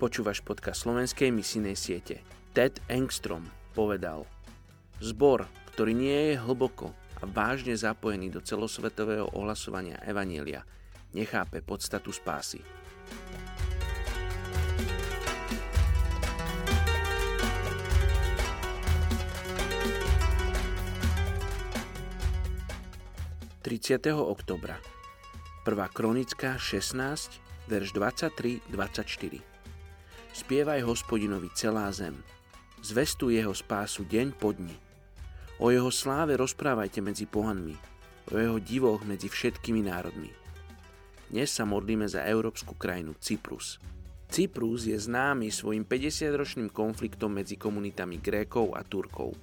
Počúvaš podcast slovenskej misijnej siete. Ted Engstrom povedal Zbor, ktorý nie je hlboko a vážne zapojený do celosvetového ohlasovania Evanielia, nechápe podstatu spásy. ...30. oktobra. 1. kronická 16, verš 23-24. Spievaj hospodinovi celá zem. Zvestuj jeho spásu deň po dni. O jeho sláve rozprávajte medzi pohanmi, o jeho divoch medzi všetkými národmi. Dnes sa modlíme za európsku krajinu Cyprus. Cyprus je známy svojim 50-ročným konfliktom medzi komunitami Grékov a Turkov.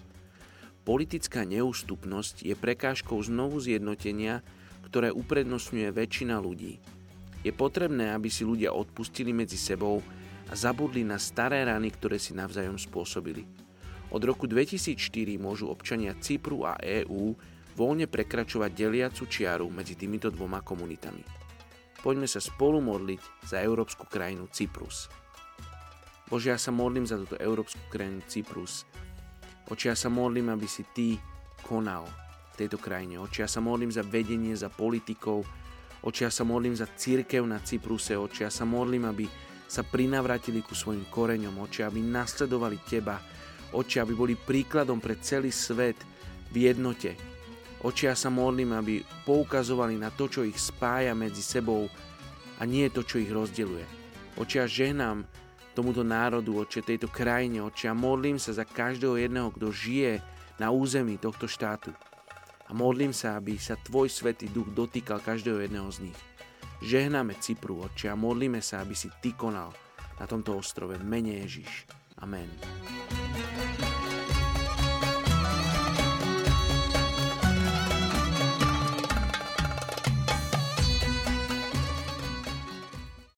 Politická neústupnosť je prekážkou znovu zjednotenia, ktoré uprednostňuje väčšina ľudí. Je potrebné, aby si ľudia odpustili medzi sebou a zabudli na staré rany, ktoré si navzájom spôsobili. Od roku 2004 môžu občania Cypru a EÚ voľne prekračovať deliacu čiaru medzi týmito dvoma komunitami. Poďme sa spolu modliť za európsku krajinu Cyprus. Bože, ja sa modlím za túto európsku krajinu Cyprus. Oči, ja sa modlím, aby si Ty konal v tejto krajine. Oči, ja sa modlím za vedenie, za politikov. Oči, ja sa modlím za církev na Cypruse. Oči, ja sa modlím, aby sa prinavratili ku svojim koreňom, oči, aby nasledovali teba, oči, aby boli príkladom pre celý svet v jednote. Oči, ja sa modlím, aby poukazovali na to, čo ich spája medzi sebou a nie to, čo ich rozdeluje. Oči, ja ženám tomuto národu, oči tejto krajine, oči, ja modlím sa za každého jedného, kto žije na území tohto štátu. A modlím sa, aby sa Tvoj Svetý Duch dotýkal každého jedného z nich. Žehnáme Cypru, Otče, a modlíme sa, aby si Ty konal na tomto ostrove. Mene Ježiš. Amen.